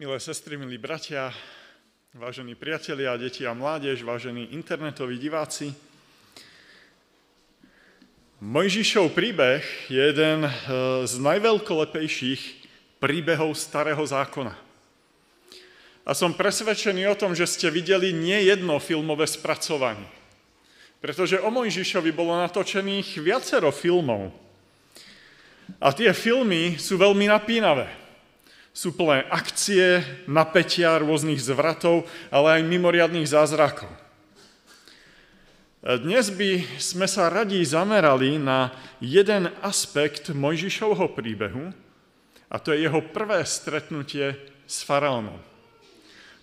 Milé sestry, milí bratia, vážení priatelia, deti a mládež, vážení internetoví diváci. Mojžišov príbeh je jeden eh, z najveľkolepejších príbehov starého zákona. A som presvedčený o tom, že ste videli nie jedno filmové spracovanie. Pretože o Mojžišovi bolo natočených viacero filmov. A tie filmy sú veľmi napínavé. Sú plné akcie, napätia, rôznych zvratov, ale aj mimoriadných zázrakov. Dnes by sme sa radí zamerali na jeden aspekt Mojžišovho príbehu, a to je jeho prvé stretnutie s faraónom.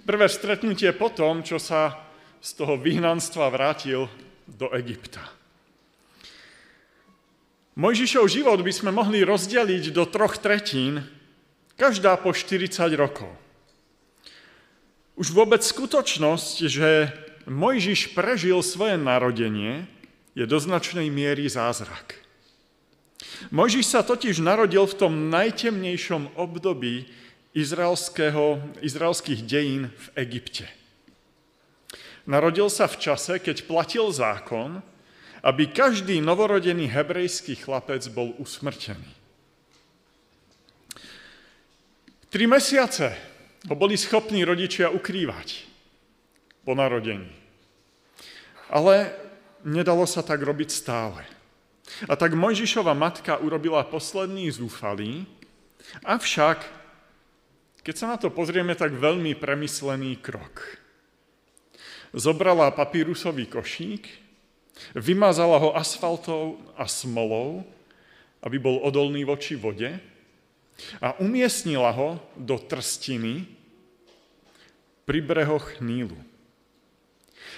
Prvé stretnutie po tom, čo sa z toho vyhnanstva vrátil do Egypta. Mojžišov život by sme mohli rozdeliť do troch tretín, každá po 40 rokov. Už vôbec skutočnosť, že Mojžiš prežil svoje narodenie, je do značnej miery zázrak. Mojžiš sa totiž narodil v tom najtemnejšom období izraelských dejín v Egypte. Narodil sa v čase, keď platil zákon, aby každý novorodený hebrejský chlapec bol usmrtený. Tri mesiace ho boli schopní rodičia ukrývať po narodení. Ale nedalo sa tak robiť stále. A tak Mojžišova matka urobila posledný zúfalý, avšak, keď sa na to pozrieme, tak veľmi premyslený krok. Zobrala papírusový košík, vymazala ho asfaltou a smolou, aby bol odolný voči vode, a umiestnila ho do trstiny pri brehoch Nílu.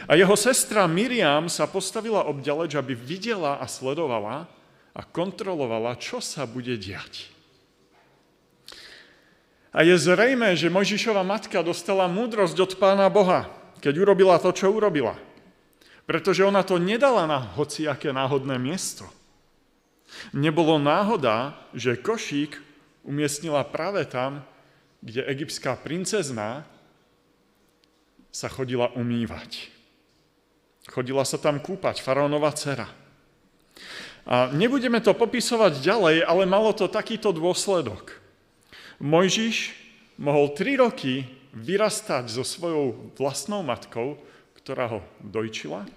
A jeho sestra Miriam sa postavila obďaleč, aby videla a sledovala a kontrolovala, čo sa bude diať. A je zrejme, že Mojžišova matka dostala múdrosť od pána Boha, keď urobila to, čo urobila. Pretože ona to nedala na hociaké náhodné miesto. Nebolo náhoda, že košík umiestnila práve tam, kde egyptská princezná sa chodila umývať. Chodila sa tam kúpať, faraónova dcera. A nebudeme to popisovať ďalej, ale malo to takýto dôsledok. Mojžiš mohol tri roky vyrastať so svojou vlastnou matkou, ktorá ho dojčila,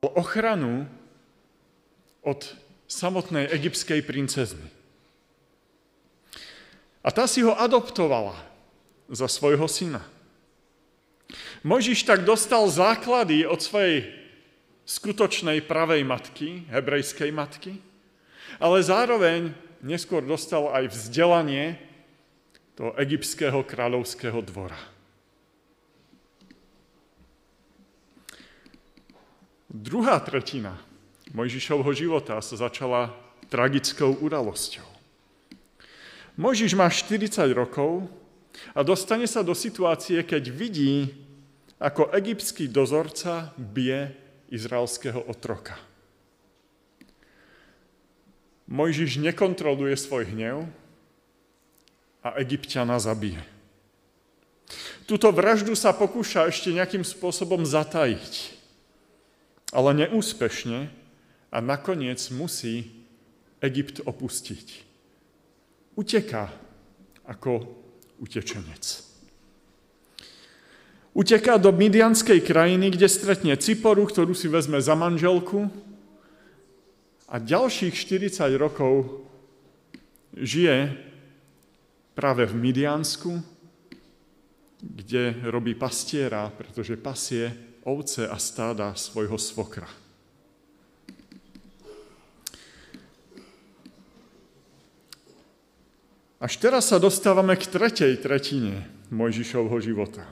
ochranu od samotnej egyptskej princezny. A tá si ho adoptovala za svojho syna. Mojžiš tak dostal základy od svojej skutočnej pravej matky, hebrejskej matky, ale zároveň neskôr dostal aj vzdelanie toho egyptského kráľovského dvora. Druhá tretina Mojžišovho života sa začala tragickou udalosťou. Mojžiš má 40 rokov a dostane sa do situácie, keď vidí, ako egyptský dozorca bije izraelského otroka. Mojžiš nekontroluje svoj hnev a egyptiana zabije. Tuto vraždu sa pokúša ešte nejakým spôsobom zatajiť, ale neúspešne a nakoniec musí Egypt opustiť. Uteká ako utečenec. Uteká do Midianskej krajiny, kde stretne Ciporu, ktorú si vezme za manželku a ďalších 40 rokov žije práve v Midiansku, kde robí pastiera, pretože pasie ovce a stáda svojho svokra. Až teraz sa dostávame k tretej tretine Mojžišovho života.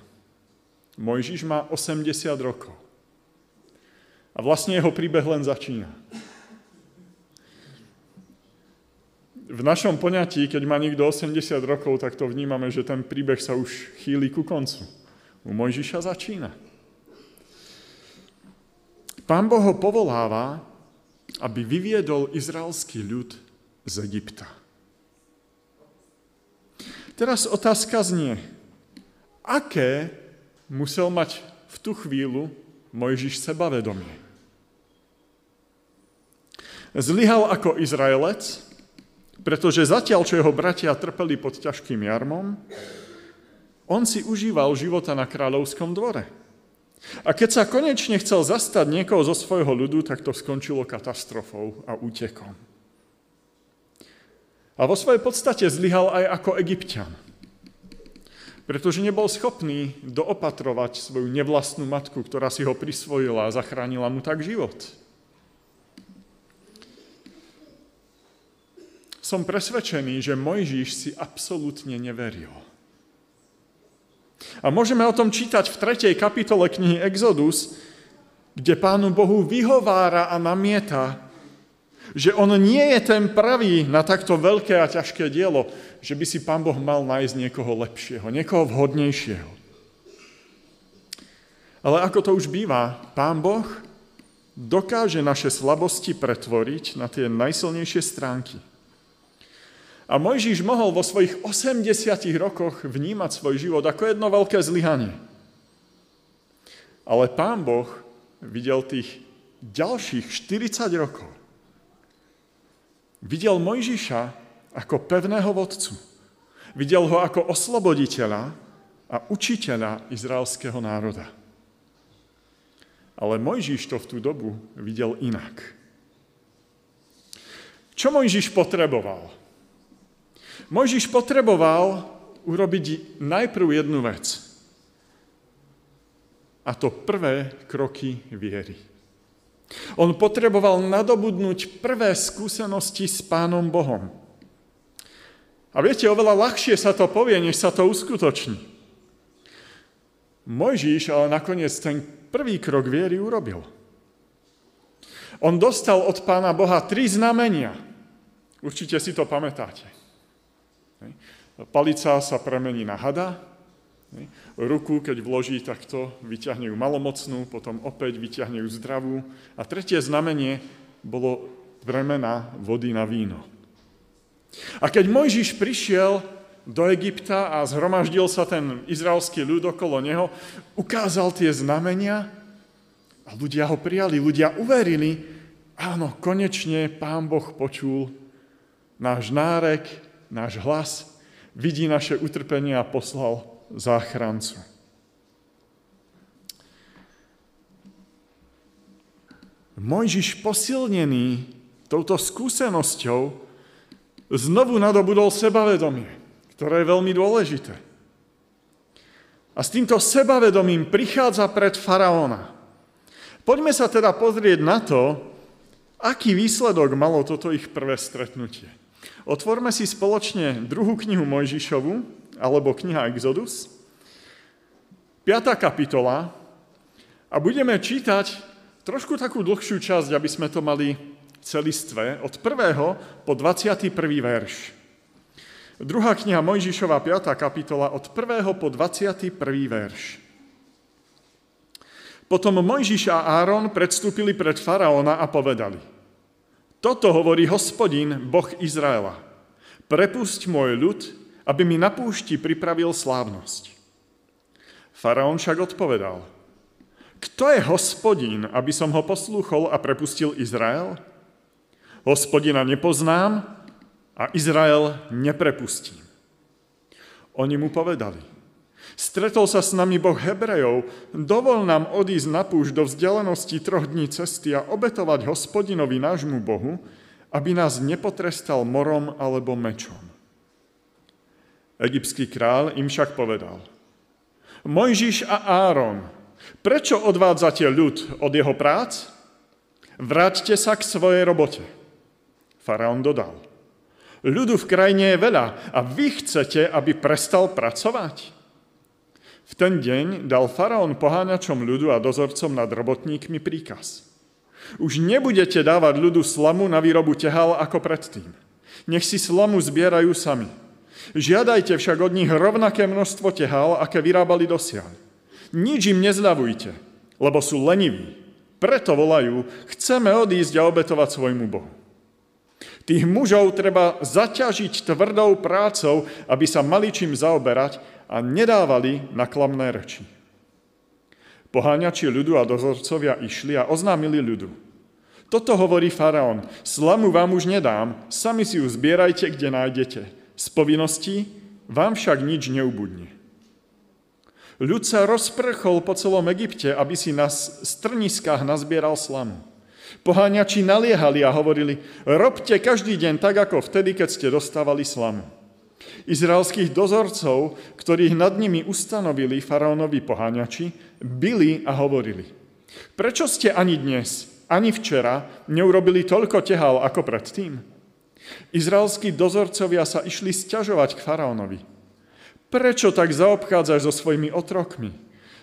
Mojžiš má 80 rokov. A vlastne jeho príbeh len začína. V našom poňatí, keď má niekto 80 rokov, tak to vnímame, že ten príbeh sa už chýli ku koncu. U Mojžiša začína. Pán Boh ho povoláva, aby vyviedol izraelský ľud z Egypta. Teraz otázka znie, aké musel mať v tú chvíľu Mojžiš sebavedomie. Zlyhal ako Izraelec, pretože zatiaľ, čo jeho bratia trpeli pod ťažkým jarmom, on si užíval života na kráľovskom dvore. A keď sa konečne chcel zastať niekoho zo svojho ľudu, tak to skončilo katastrofou a útekom. A vo svojej podstate zlyhal aj ako egyptian. Pretože nebol schopný doopatrovať svoju nevlastnú matku, ktorá si ho prisvojila a zachránila mu tak život. Som presvedčený, že Mojžiš si absolútne neveril. A môžeme o tom čítať v 3. kapitole knihy Exodus, kde Pánu Bohu vyhovára a namieta, že on nie je ten pravý na takto veľké a ťažké dielo, že by si Pán Boh mal nájsť niekoho lepšieho, niekoho vhodnejšieho. Ale ako to už býva, Pán Boh dokáže naše slabosti pretvoriť na tie najsilnejšie stránky. A Mojžiš mohol vo svojich 80 rokoch vnímať svoj život ako jedno veľké zlyhanie. Ale pán Boh videl tých ďalších 40 rokov. Videl Mojžiša ako pevného vodcu. Videl ho ako osloboditeľa a učiteľa izraelského národa. Ale Mojžiš to v tú dobu videl inak. Čo Mojžiš potreboval? Mojžiš potreboval urobiť najprv jednu vec. A to prvé kroky viery. On potreboval nadobudnúť prvé skúsenosti s Pánom Bohom. A viete, oveľa ľahšie sa to povie, než sa to uskutoční. Mojžiš ale nakoniec ten prvý krok viery urobil. On dostal od Pána Boha tri znamenia. Určite si to pamätáte. Palica sa premení na hada, ruku, keď vloží, takto vyťahne ju malomocnú, potom opäť vyťahne ju zdravú. A tretie znamenie bolo premena vody na víno. A keď Mojžiš prišiel do Egypta a zhromaždil sa ten izraelský ľud okolo neho, ukázal tie znamenia a ľudia ho prijali, ľudia uverili, áno, konečne pán Boh počul náš nárek, náš hlas, vidí naše utrpenie a poslal záchrancu. Mojžiš posilnený touto skúsenosťou znovu nadobudol sebavedomie, ktoré je veľmi dôležité. A s týmto sebavedomím prichádza pred faraóna. Poďme sa teda pozrieť na to, aký výsledok malo toto ich prvé stretnutie. Otvorme si spoločne druhú knihu Mojžišovu, alebo kniha Exodus, 5. kapitola a budeme čítať trošku takú dlhšiu časť, aby sme to mali celistve, od 1. po 21. verš. Druhá kniha Mojžišova, 5. kapitola, od 1. po 21. verš. Potom Mojžiš a Áron predstúpili pred faraóna a povedali – toto hovorí hospodin, Boh Izraela. Prepusť môj ľud, aby mi na púšti pripravil slávnosť. Faraón však odpovedal, kto je hospodín, aby som ho poslúchol a prepustil Izrael? Hospodina nepoznám a Izrael neprepustím. Oni mu povedali, Stretol sa s nami Boh Hebrejov, dovol nám odísť na púšť do vzdialenosti troch dní cesty a obetovať hospodinovi nášmu Bohu, aby nás nepotrestal morom alebo mečom. Egyptský král im však povedal, Mojžiš a Áron, prečo odvádzate ľud od jeho prác? Vráťte sa k svojej robote. Faraón dodal, ľudu v krajine je veľa a vy chcete, aby prestal pracovať? V ten deň dal faraón poháňačom ľudu a dozorcom nad robotníkmi príkaz. Už nebudete dávať ľudu slamu na výrobu tehal ako predtým. Nech si slamu zbierajú sami. Žiadajte však od nich rovnaké množstvo tehal, aké vyrábali dosiaľ. Nič im nezľavujte, lebo sú leniví. Preto volajú, chceme odísť a obetovať svojmu Bohu. Tých mužov treba zaťažiť tvrdou prácou, aby sa mali čím zaoberať a nedávali na klamné reči. Poháňači ľudu a dozorcovia išli a oznámili ľudu. Toto hovorí faraón, slamu vám už nedám, sami si ju zbierajte, kde nájdete. Z povinností vám však nič neubudne. Ľud sa rozprchol po celom Egypte, aby si na strniskách nazbieral slamu. Poháňači naliehali a hovorili, robte každý deň tak, ako vtedy, keď ste dostávali slamu. Izraelských dozorcov, ktorých nad nimi ustanovili faraónovi poháňači, byli a hovorili, prečo ste ani dnes, ani včera neurobili toľko tehal ako predtým? Izraelskí dozorcovia sa išli sťažovať k faraónovi. Prečo tak zaobchádzaš so svojimi otrokmi?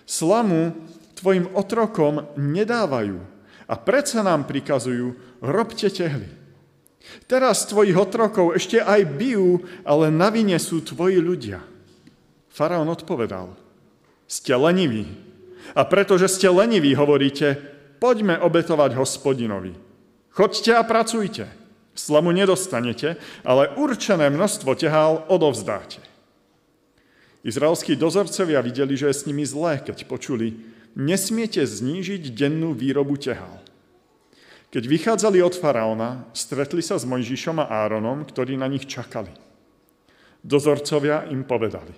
Slamu tvojim otrokom nedávajú, a predsa nám prikazujú, robte tehly. Teraz tvojich otrokov ešte aj bijú, ale na vine sú tvoji ľudia. Faraón odpovedal, ste leniví. A pretože ste leniví, hovoríte, poďme obetovať hospodinovi. Choďte a pracujte. Slamu nedostanete, ale určené množstvo tehál odovzdáte. Izraelskí dozorcovia videli, že je s nimi zlé, keď počuli, nesmiete znížiť dennú výrobu tehal. Keď vychádzali od faraóna, stretli sa s Mojžišom a Áronom, ktorí na nich čakali. Dozorcovia im povedali,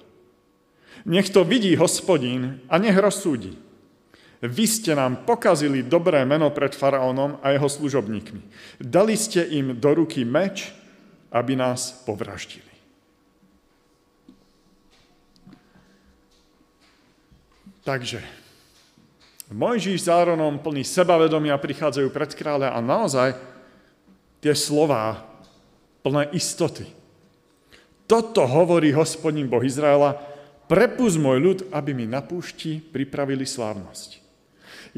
nech to vidí hospodín a nech rozsúdi. Vy ste nám pokazili dobré meno pred faraónom a jeho služobníkmi. Dali ste im do ruky meč, aby nás povraždili. Takže Mojžiš s Áronom plný sebavedomia prichádzajú pred kráľa a naozaj tie slová plné istoty. Toto hovorí hospodín Boh Izraela, prepust môj ľud, aby mi na púšti pripravili slávnosť.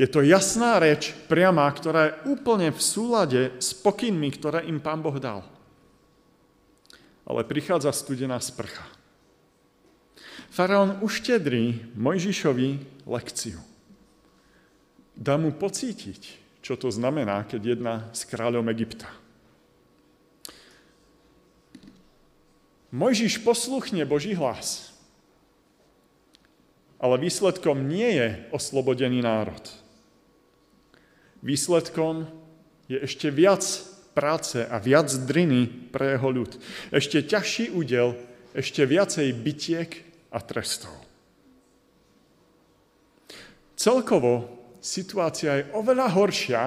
Je to jasná reč, priama, ktorá je úplne v súlade s pokynmi, ktoré im pán Boh dal. Ale prichádza studená sprcha. Faraón uštedrí Mojžišovi lekciu dá mu pocítiť, čo to znamená, keď jedna s kráľom Egypta. Mojžiš posluchne Boží hlas, ale výsledkom nie je oslobodený národ. Výsledkom je ešte viac práce a viac driny pre jeho ľud. Ešte ťažší údel, ešte viacej bytiek a trestov. Celkovo situácia je oveľa horšia,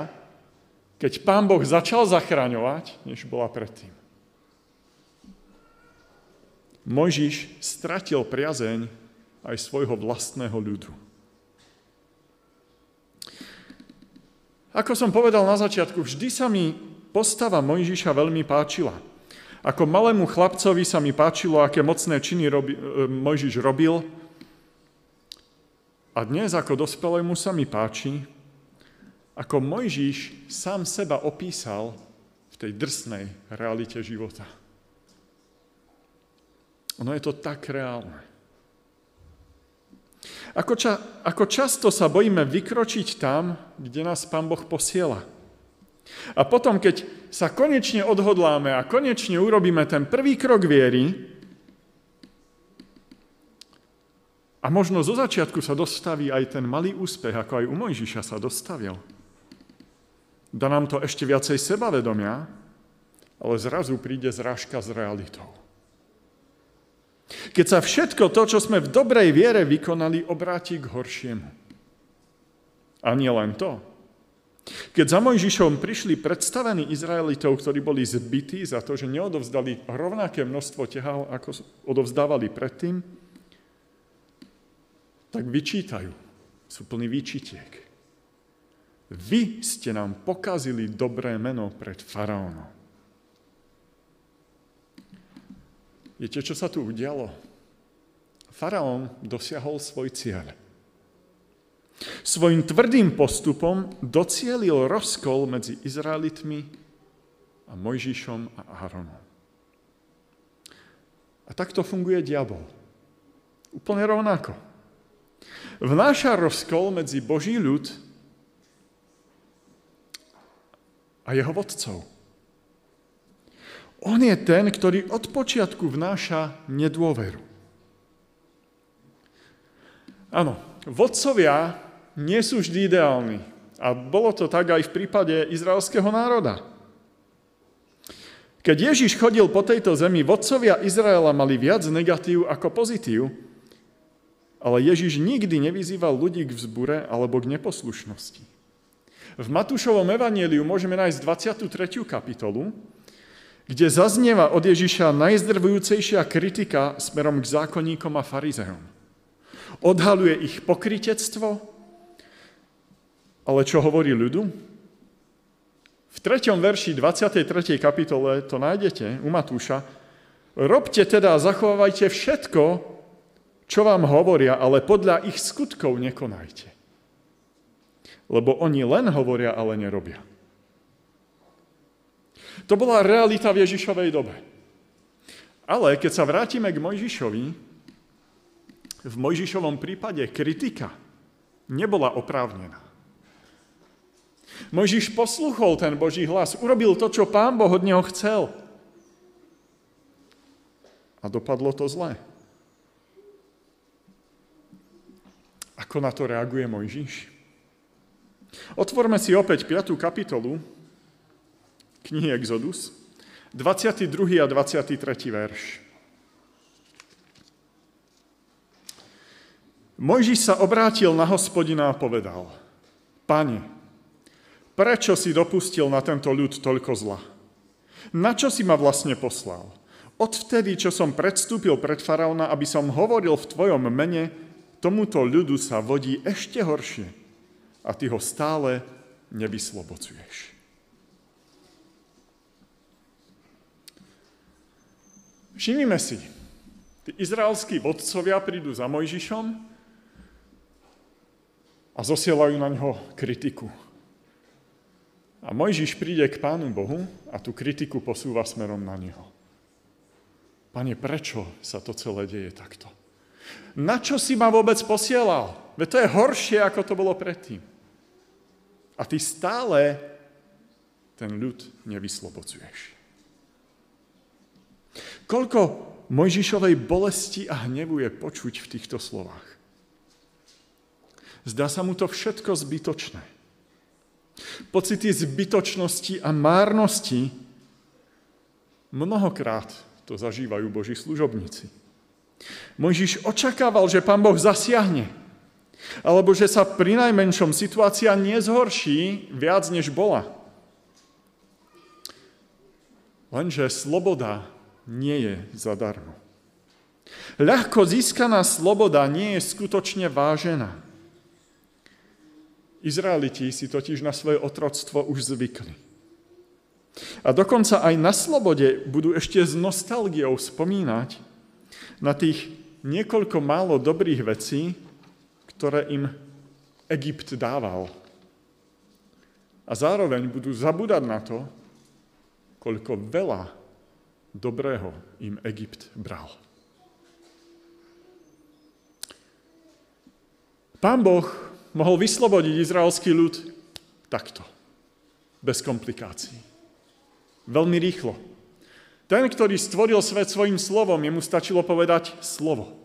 keď pán Boh začal zachraňovať, než bola predtým. Mojžiš stratil priazeň aj svojho vlastného ľudu. Ako som povedal na začiatku, vždy sa mi postava Mojžiša veľmi páčila. Ako malému chlapcovi sa mi páčilo, aké mocné činy robi, e, Mojžiš robil, a dnes ako dospelému sa mi páči, ako Mojžiš sám seba opísal v tej drsnej realite života. Ono je to tak reálne. Ako, ča, ako často sa bojíme vykročiť tam, kde nás Pán Boh posiela. A potom, keď sa konečne odhodláme a konečne urobíme ten prvý krok viery, A možno zo začiatku sa dostaví aj ten malý úspech, ako aj u Mojžiša sa dostavil. Dá nám to ešte viacej sebavedomia, ale zrazu príde zrážka s realitou. Keď sa všetko to, čo sme v dobrej viere vykonali, obráti k horšiemu. A nie len to. Keď za Mojžišom prišli predstavení Izraelitov, ktorí boli zbytí za to, že neodovzdali rovnaké množstvo tehal, ako odovzdávali predtým, tak vyčítajú. Sú plní výčitiek. Vy ste nám pokazili dobré meno pred faraónom. Viete, čo sa tu udialo? Faraón dosiahol svoj cieľ. Svojim tvrdým postupom docielil rozkol medzi Izraelitmi a Mojžišom a Áronom. A takto funguje diabol. Úplne rovnako vnáša rozkol medzi Boží ľud a jeho vodcov. On je ten, ktorý od počiatku vnáša nedôveru. Áno, vodcovia nie sú vždy ideálni. A bolo to tak aj v prípade izraelského národa. Keď Ježiš chodil po tejto zemi, vodcovia Izraela mali viac negatív ako pozitív, ale Ježiš nikdy nevyzýval ľudí k vzbure alebo k neposlušnosti. V Matúšovom evaníliu môžeme nájsť 23. kapitolu, kde zaznieva od Ježiša najzdrvujúcejšia kritika smerom k zákonníkom a farizeom. Odhaluje ich pokritectvo, ale čo hovorí ľudu? V 3. verši 23. kapitole to nájdete u Matúša. Robte teda a zachovávajte všetko, čo vám hovoria, ale podľa ich skutkov nekonajte. Lebo oni len hovoria, ale nerobia. To bola realita v Ježišovej dobe. Ale keď sa vrátime k Mojžišovi, v Mojžišovom prípade kritika nebola oprávnená. Mojžiš posluchol ten Boží hlas, urobil to, čo pán Boh od neho chcel. A dopadlo to zle. Ako na to reaguje Mojžiš? Otvorme si opäť 5. kapitolu knihy Exodus, 22. a 23. verš. Mojžiš sa obrátil na hospodina a povedal, Pane, prečo si dopustil na tento ľud toľko zla? Na čo si ma vlastne poslal? Odvtedy, čo som predstúpil pred faraóna, aby som hovoril v tvojom mene, tomuto ľudu sa vodí ešte horšie a ty ho stále nevyslobocuješ. Všimnime si, tí izraelskí vodcovia prídu za Mojžišom a zosielajú na ňo kritiku. A Mojžiš príde k Pánu Bohu a tú kritiku posúva smerom na neho. Pane, prečo sa to celé deje takto? Na čo si ma vôbec posielal? Veď to je horšie, ako to bolo predtým. A ty stále ten ľud nevyslobocuješ. Koľko Mojžišovej bolesti a hnevu je počuť v týchto slovách. Zdá sa mu to všetko zbytočné. Pocity zbytočnosti a márnosti mnohokrát to zažívajú Boží služobníci. Mojžiš očakával, že pán Boh zasiahne, alebo že sa pri najmenšom situácia nezhorší viac, než bola. Lenže sloboda nie je zadarmo. Ľahko získaná sloboda nie je skutočne vážená. Izraeliti si totiž na svoje otroctvo už zvykli. A dokonca aj na slobode budú ešte s nostalgiou spomínať, na tých niekoľko málo dobrých vecí, ktoré im Egypt dával. A zároveň budú zabúdať na to, koľko veľa dobrého im Egypt bral. Pán Boh mohol vyslobodiť izraelský ľud takto, bez komplikácií. Veľmi rýchlo. Ten, ktorý stvoril svet svojim slovom, jemu stačilo povedať slovo.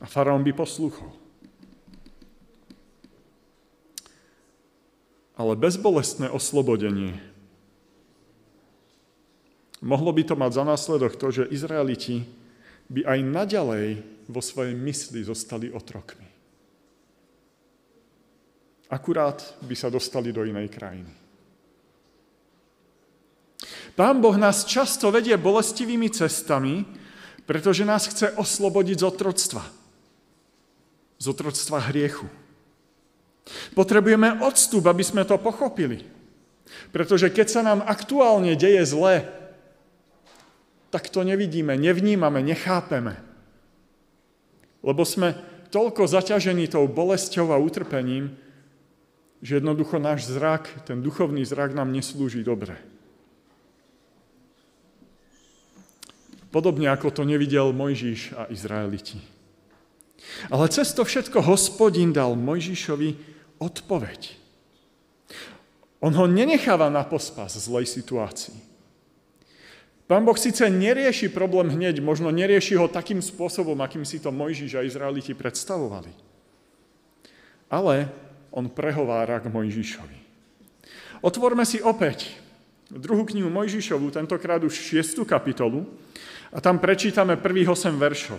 A faraón by poslúchol. Ale bezbolestné oslobodenie mohlo by to mať za následok to, že Izraeliti by aj naďalej vo svojej mysli zostali otrokmi. Akurát by sa dostali do inej krajiny. Pán Boh nás často vedie bolestivými cestami, pretože nás chce oslobodiť z otroctva. Z otroctva hriechu. Potrebujeme odstup, aby sme to pochopili. Pretože keď sa nám aktuálne deje zle, tak to nevidíme, nevnímame, nechápeme. Lebo sme toľko zaťažení tou bolesťou a utrpením, že jednoducho náš zrak, ten duchovný zrak nám neslúži dobre. Podobne ako to nevidel Mojžiš a Izraeliti. Ale cez to všetko hospodin dal Mojžišovi odpoveď. On ho nenecháva na pospas zlej situácii. Pán Boh síce nerieši problém hneď, možno nerieši ho takým spôsobom, akým si to Mojžiš a Izraeliti predstavovali. Ale on prehovára k Mojžišovi. Otvorme si opäť druhú knihu Mojžišovu, tentokrát už 6. kapitolu, a tam prečítame prvých 8 veršov.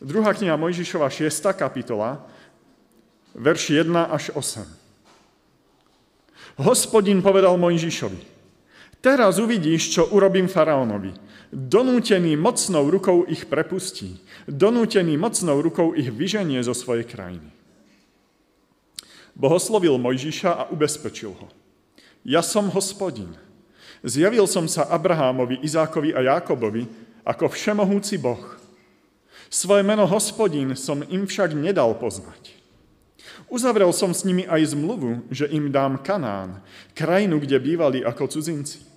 Druhá kniha Mojžišova, 6. kapitola, verš 1 až 8. Hospodin povedal Mojžišovi, Teraz uvidíš, čo urobím faraónovi. Donútený mocnou rukou ich prepustí. Donútený mocnou rukou ich vyženie zo svojej krajiny. Bohoslovil Mojžiša a ubezpečil ho. Ja som hospodin. Zjavil som sa Abrahámovi, Izákovi a Jákobovi ako všemohúci Boh. Svoje meno hospodin som im však nedal poznať. Uzavrel som s nimi aj zmluvu, že im dám Kanán, krajinu, kde bývali ako cudzinci.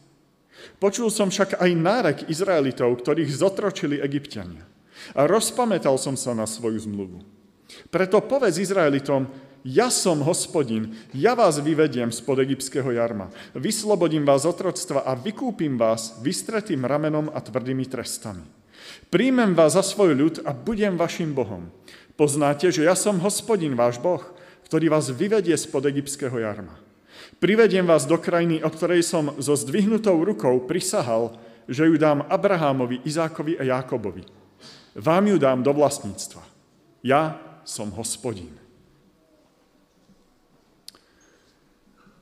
Počul som však aj nárek Izraelitov, ktorých zotročili egyptiania. A rozpamätal som sa na svoju zmluvu. Preto povedz Izraelitom, ja som hospodin, ja vás vyvediem spod egyptského jarma, vyslobodím vás z otroctva a vykúpim vás vystretým ramenom a tvrdými trestami. Príjmem vás za svoj ľud a budem vašim Bohom. Poznáte, že ja som hospodin, váš Boh, ktorý vás vyvedie spod egyptského jarma. Privediem vás do krajiny, o ktorej som so zdvihnutou rukou prisahal, že ju dám Abrahámovi, Izákovi a Jákobovi. Vám ju dám do vlastníctva. Ja som hospodín.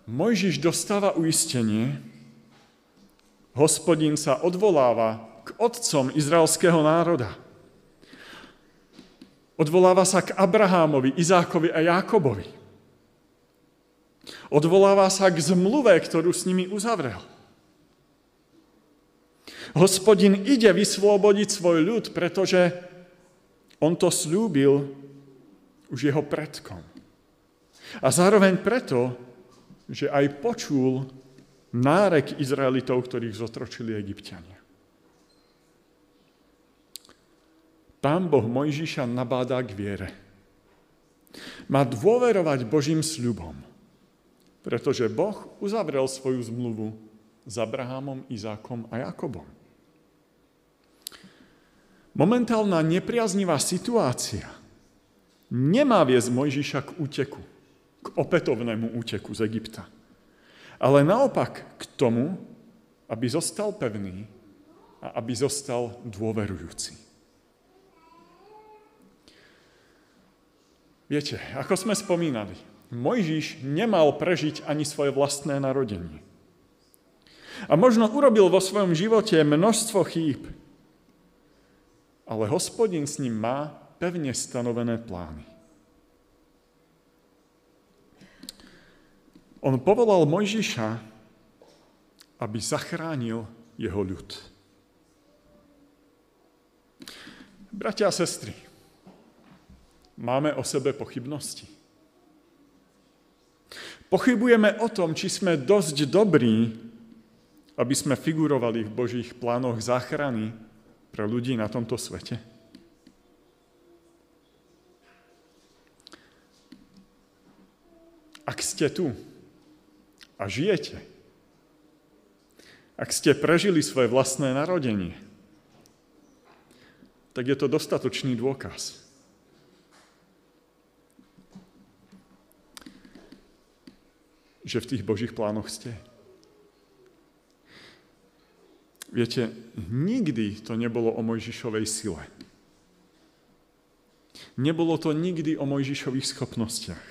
Mojžiš dostáva uistenie, hospodín sa odvoláva k otcom izraelského národa. Odvoláva sa k Abrahámovi, Izákovi a Jákobovi. Odvoláva sa k zmluve, ktorú s nimi uzavrel. Hospodin ide vyslobodiť svoj ľud, pretože on to slúbil už jeho predkom. A zároveň preto, že aj počul nárek Izraelitov, ktorých zotročili egyptiania. Pán Boh Mojžiša nabádá k viere. Má dôverovať Božím sľubom pretože Boh uzavrel svoju zmluvu s Abrahamom, Izákom a Jakobom. Momentálna nepriaznivá situácia nemá viesť Mojžiša k úteku, k opätovnému úteku z Egypta. Ale naopak k tomu, aby zostal pevný a aby zostal dôverujúci. Viete, ako sme spomínali, Mojžiš nemal prežiť ani svoje vlastné narodenie. A možno urobil vo svojom živote množstvo chýb, ale hospodin s ním má pevne stanovené plány. On povolal Mojžiša, aby zachránil jeho ľud. Bratia a sestry, máme o sebe pochybnosti. Pochybujeme o tom, či sme dosť dobrí, aby sme figurovali v Božích plánoch záchrany pre ľudí na tomto svete. Ak ste tu a žijete, ak ste prežili svoje vlastné narodenie, tak je to dostatočný dôkaz že v tých Božích plánoch ste. Viete, nikdy to nebolo o Mojžišovej sile. Nebolo to nikdy o Mojžišových schopnostiach.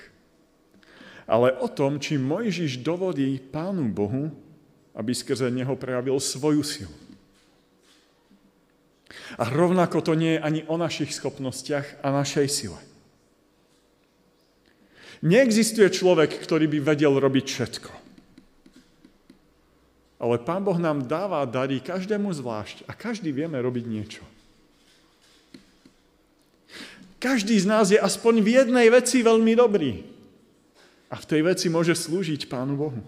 Ale o tom, či Mojžiš dovolí Pánu Bohu, aby skrze neho prejavil svoju silu. A rovnako to nie je ani o našich schopnostiach a našej sile. Neexistuje človek, ktorý by vedel robiť všetko. Ale Pán Boh nám dáva dary každému zvlášť a každý vieme robiť niečo. Každý z nás je aspoň v jednej veci veľmi dobrý. A v tej veci môže slúžiť Pánu Bohu.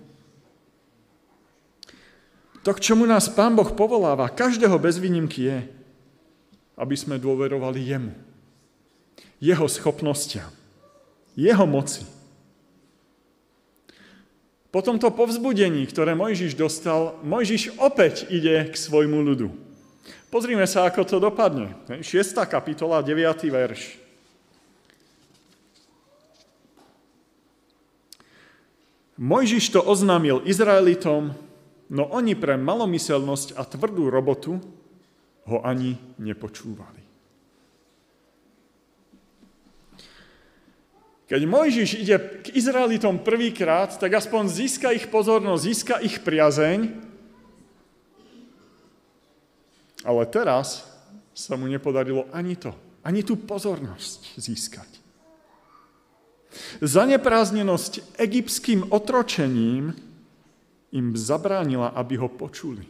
To, k čomu nás Pán Boh povoláva, každého bez výnimky je, aby sme dôverovali Jemu. Jeho schopnostiam jeho moci. Po tomto povzbudení, ktoré Mojžiš dostal, Mojžiš opäť ide k svojmu ľudu. Pozrime sa, ako to dopadne. 6. kapitola, 9. verš. Mojžiš to oznámil Izraelitom, no oni pre malomyselnosť a tvrdú robotu ho ani nepočúvali. Keď Mojžiš ide k Izraelitom prvýkrát, tak aspoň získa ich pozornosť, získa ich priazeň, ale teraz sa mu nepodarilo ani to, ani tú pozornosť získať. Zanepráznenosť egyptským otročením im zabránila, aby ho počuli.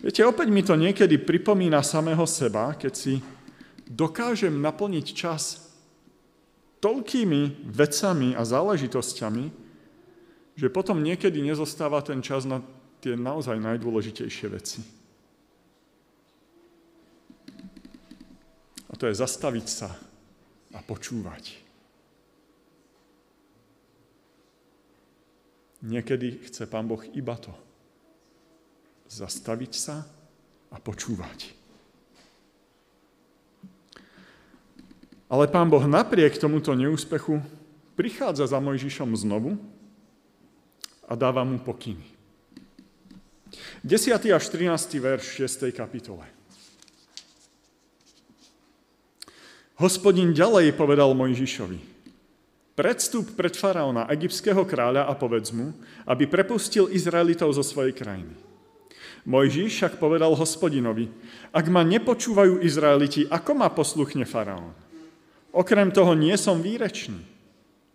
Viete, opäť mi to niekedy pripomína samého seba, keď si dokážem naplniť čas toľkými vecami a záležitosťami, že potom niekedy nezostáva ten čas na tie naozaj najdôležitejšie veci. A to je zastaviť sa a počúvať. Niekedy chce Pán Boh iba to. Zastaviť sa a počúvať. Ale pán Boh napriek tomuto neúspechu prichádza za Mojžišom znovu a dáva mu pokyny. 10. až 13. verš 6. kapitole. Hospodin ďalej povedal Mojžišovi, predstup pred faraóna, egyptského kráľa a povedz mu, aby prepustil Izraelitov zo svojej krajiny. Mojžiš však povedal hospodinovi, ak ma nepočúvajú Izraeliti, ako ma posluchne faraón? Okrem toho nie som výrečný.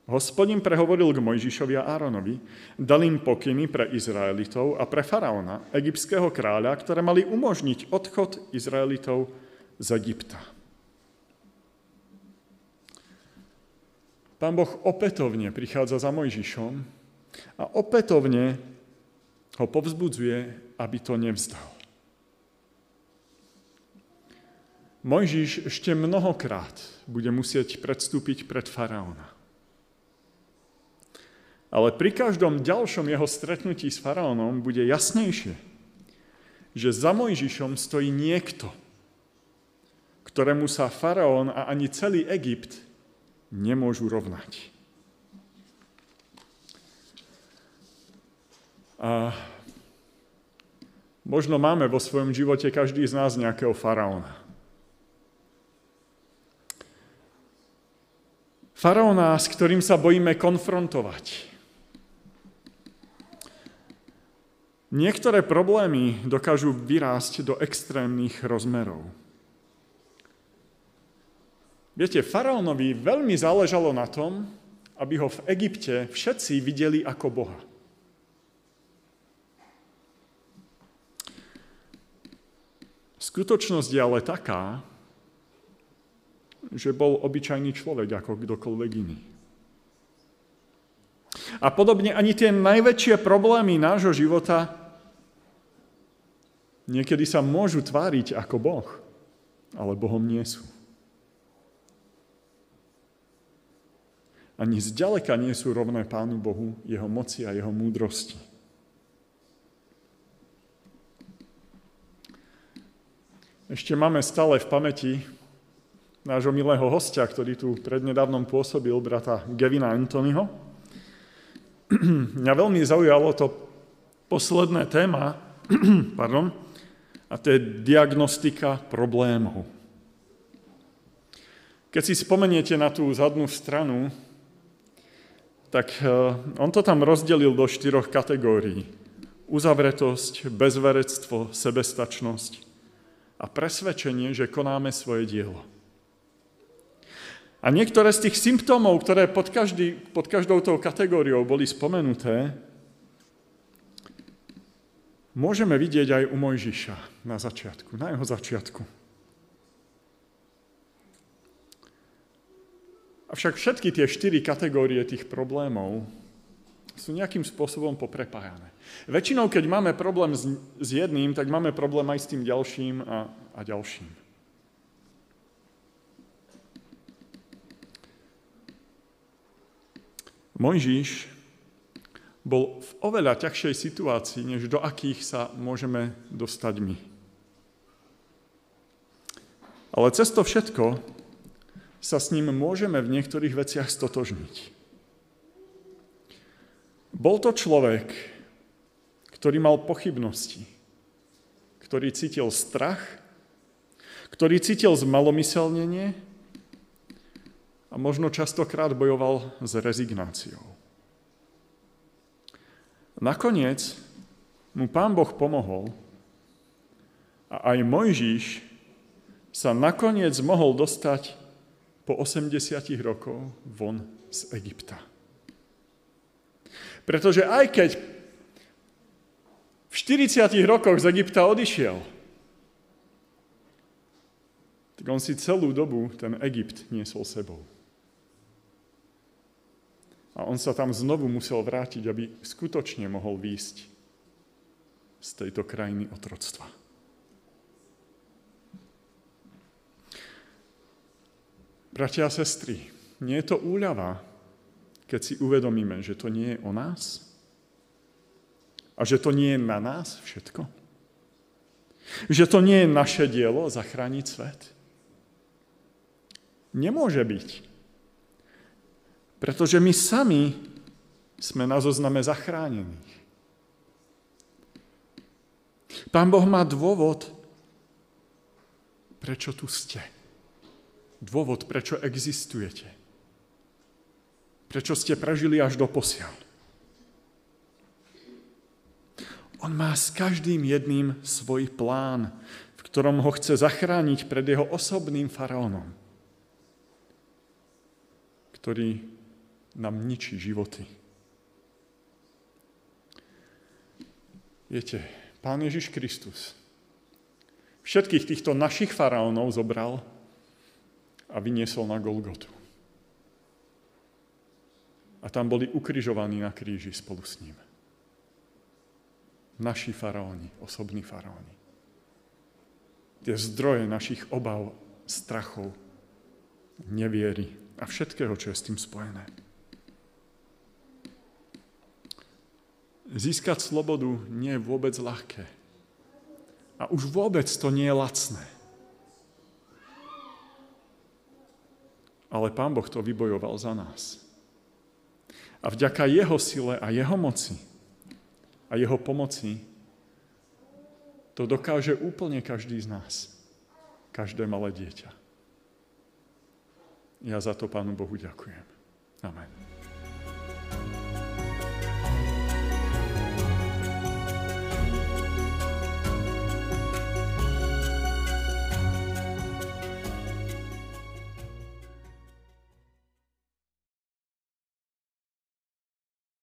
Hospodin prehovoril k Mojžišovi a Áronovi, dal im pokyny pre Izraelitov a pre faraóna, egyptského kráľa, ktoré mali umožniť odchod Izraelitov z Egypta. Pán Boh opätovne prichádza za Mojžišom a opätovne ho povzbudzuje, aby to nevzdal. Mojžiš ešte mnohokrát bude musieť predstúpiť pred faraóna. Ale pri každom ďalšom jeho stretnutí s faraónom bude jasnejšie, že za Mojžišom stojí niekto, ktorému sa faraón a ani celý Egypt nemôžu rovnať. A možno máme vo svojom živote každý z nás nejakého faraóna. Faraóna, s ktorým sa bojíme konfrontovať. Niektoré problémy dokážu vyrásť do extrémnych rozmerov. Viete, faraónovi veľmi záležalo na tom, aby ho v Egypte všetci videli ako Boha. Skutočnosť je ale taká, že bol obyčajný človek ako kdokoľvek iný. A podobne ani tie najväčšie problémy nášho života niekedy sa môžu tváriť ako Boh, ale Bohom nie sú. Ani zďaleka nie sú rovné Pánu Bohu, Jeho moci a Jeho múdrosti. Ešte máme stále v pamäti nášho milého hostia, ktorý tu prednedávnom pôsobil, brata Gevina Antonyho. Mňa veľmi zaujalo to posledné téma, pardon, a to je diagnostika problémov. Keď si spomeniete na tú zadnú stranu, tak eh, on to tam rozdelil do štyroch kategórií. Uzavretosť, bezverectvo, sebestačnosť a presvedčenie, že konáme svoje dielo. A niektoré z tých symptómov, ktoré pod, každý, pod každou tou kategóriou boli spomenuté, môžeme vidieť aj u Mojžiša na začiatku, na jeho začiatku. Avšak všetky tie štyri kategórie tých problémov sú nejakým spôsobom poprepájané. Väčšinou, keď máme problém s, s jedným, tak máme problém aj s tým ďalším a, a ďalším. Mojžiš bol v oveľa ťažšej situácii, než do akých sa môžeme dostať my. Ale cez to všetko sa s ním môžeme v niektorých veciach stotožniť. Bol to človek, ktorý mal pochybnosti, ktorý cítil strach, ktorý cítil zmalomyselnenie a možno častokrát bojoval s rezignáciou. Nakoniec mu pán Boh pomohol a aj Mojžiš sa nakoniec mohol dostať po 80 rokov von z Egypta. Pretože aj keď v 40 rokoch z Egypta odišiel, tak on si celú dobu ten Egypt niesol sebou. A on sa tam znovu musel vrátiť, aby skutočne mohol výjsť z tejto krajiny otroctva. Bratia a sestry, nie je to úľava, keď si uvedomíme, že to nie je o nás a že to nie je na nás všetko. Že to nie je naše dielo zachrániť svet. Nemôže byť. Pretože my sami sme na zozname zachránených. Pán Boh má dôvod, prečo tu ste dôvod, prečo existujete. Prečo ste prežili až do posiaľ. On má s každým jedným svoj plán, v ktorom ho chce zachrániť pred jeho osobným faraónom, ktorý nám ničí životy. Viete, Pán Ježiš Kristus všetkých týchto našich faraónov zobral a vyniesol na Golgotu. A tam boli ukrižovaní na kríži spolu s ním. Naši faraóni, osobní faraóni. Tie zdroje našich obav, strachov, neviery a všetkého, čo je s tým spojené. Získať slobodu nie je vôbec ľahké. A už vôbec to nie je lacné. ale Pán Boh to vybojoval za nás. A vďaka Jeho sile a Jeho moci a Jeho pomoci to dokáže úplne každý z nás. Každé malé dieťa. Ja za to Pánu Bohu ďakujem. Amen.